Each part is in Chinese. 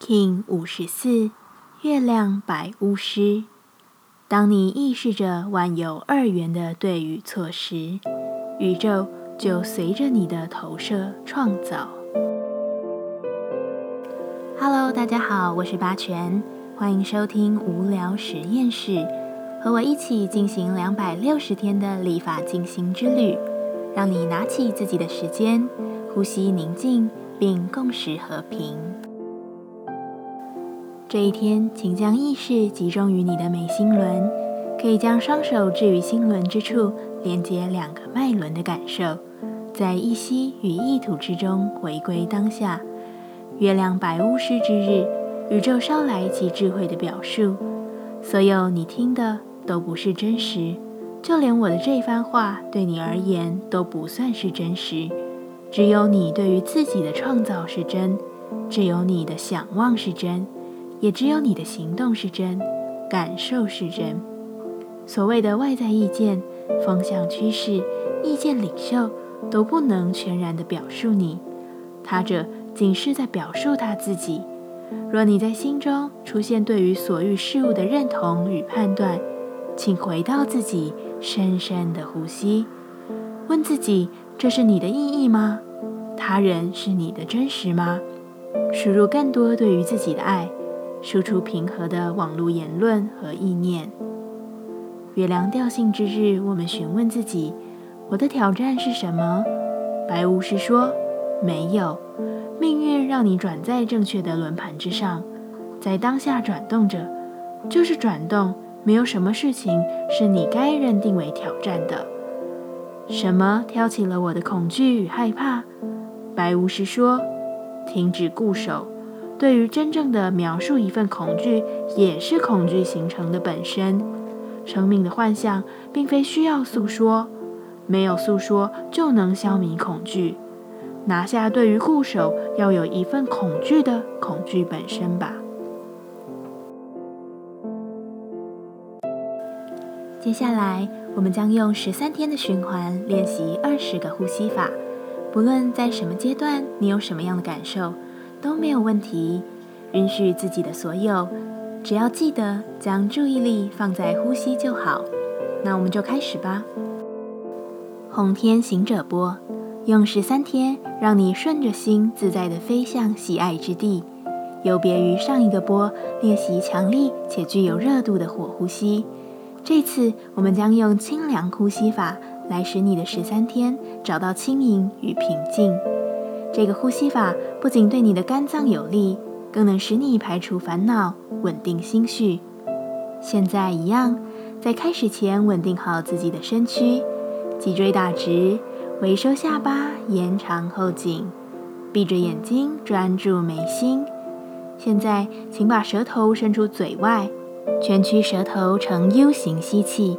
King 五十四，月亮白巫师。当你意识着万有二元的对与错时，宇宙就随着你的投射创造。Hello，大家好，我是八全，欢迎收听无聊实验室，和我一起进行两百六十天的立法进行之旅，让你拿起自己的时间，呼吸宁静，并共识和平。这一天，请将意识集中于你的眉心轮，可以将双手置于心轮之处，连接两个脉轮的感受，在一吸与一吐之中回归当下。月亮白巫师之日，宇宙捎来其智慧的表述。所有你听的都不是真实，就连我的这番话对你而言都不算是真实。只有你对于自己的创造是真，只有你的想望是真。也只有你的行动是真，感受是真。所谓的外在意见、风向趋势、意见领袖，都不能全然的表述你。他者仅是在表述他自己。若你在心中出现对于所遇事物的认同与判断，请回到自己，深深的呼吸，问自己：这是你的意义吗？他人是你的真实吗？输入更多对于自己的爱。输出平和的网络言论和意念。月亮调性之日，我们询问自己：我的挑战是什么？白巫师说：没有。命运让你转在正确的轮盘之上，在当下转动着，就是转动。没有什么事情是你该认定为挑战的。什么挑起了我的恐惧与害怕？白巫师说：停止固守。对于真正的描述一份恐惧，也是恐惧形成的本身。生命的幻象并非需要诉说，没有诉说就能消弭恐惧。拿下对于固守要有一份恐惧的恐惧本身吧。接下来，我们将用十三天的循环练习二十个呼吸法。不论在什么阶段，你有什么样的感受。都没有问题，允许自己的所有，只要记得将注意力放在呼吸就好。那我们就开始吧。红天行者波，用十三天让你顺着心自在的飞向喜爱之地。有别于上一个波练习强力且具有热度的火呼吸，这次我们将用清凉呼吸法来使你的十三天找到轻盈与平静。这个呼吸法不仅对你的肝脏有利，更能使你排除烦恼，稳定心绪。现在一样，在开始前稳定好自己的身躯，脊椎打直，微收下巴，延长后颈，闭着眼睛专注眉心。现在，请把舌头伸出嘴外，蜷曲舌头呈 U 型吸气。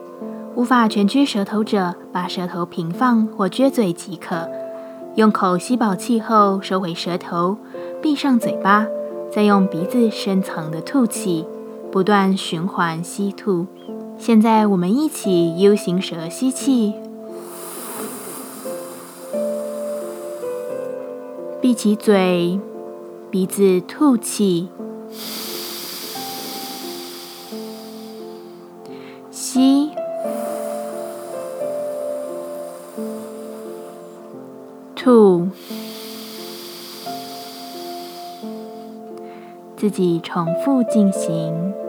无法蜷曲舌头者，把舌头平放或撅嘴即可。用口吸饱气后，收回舌头，闭上嘴巴，再用鼻子深层的吐气，不断循环吸吐。现在我们一起 U 型舌吸气，闭起嘴，鼻子吐气，吸。自己重复进行。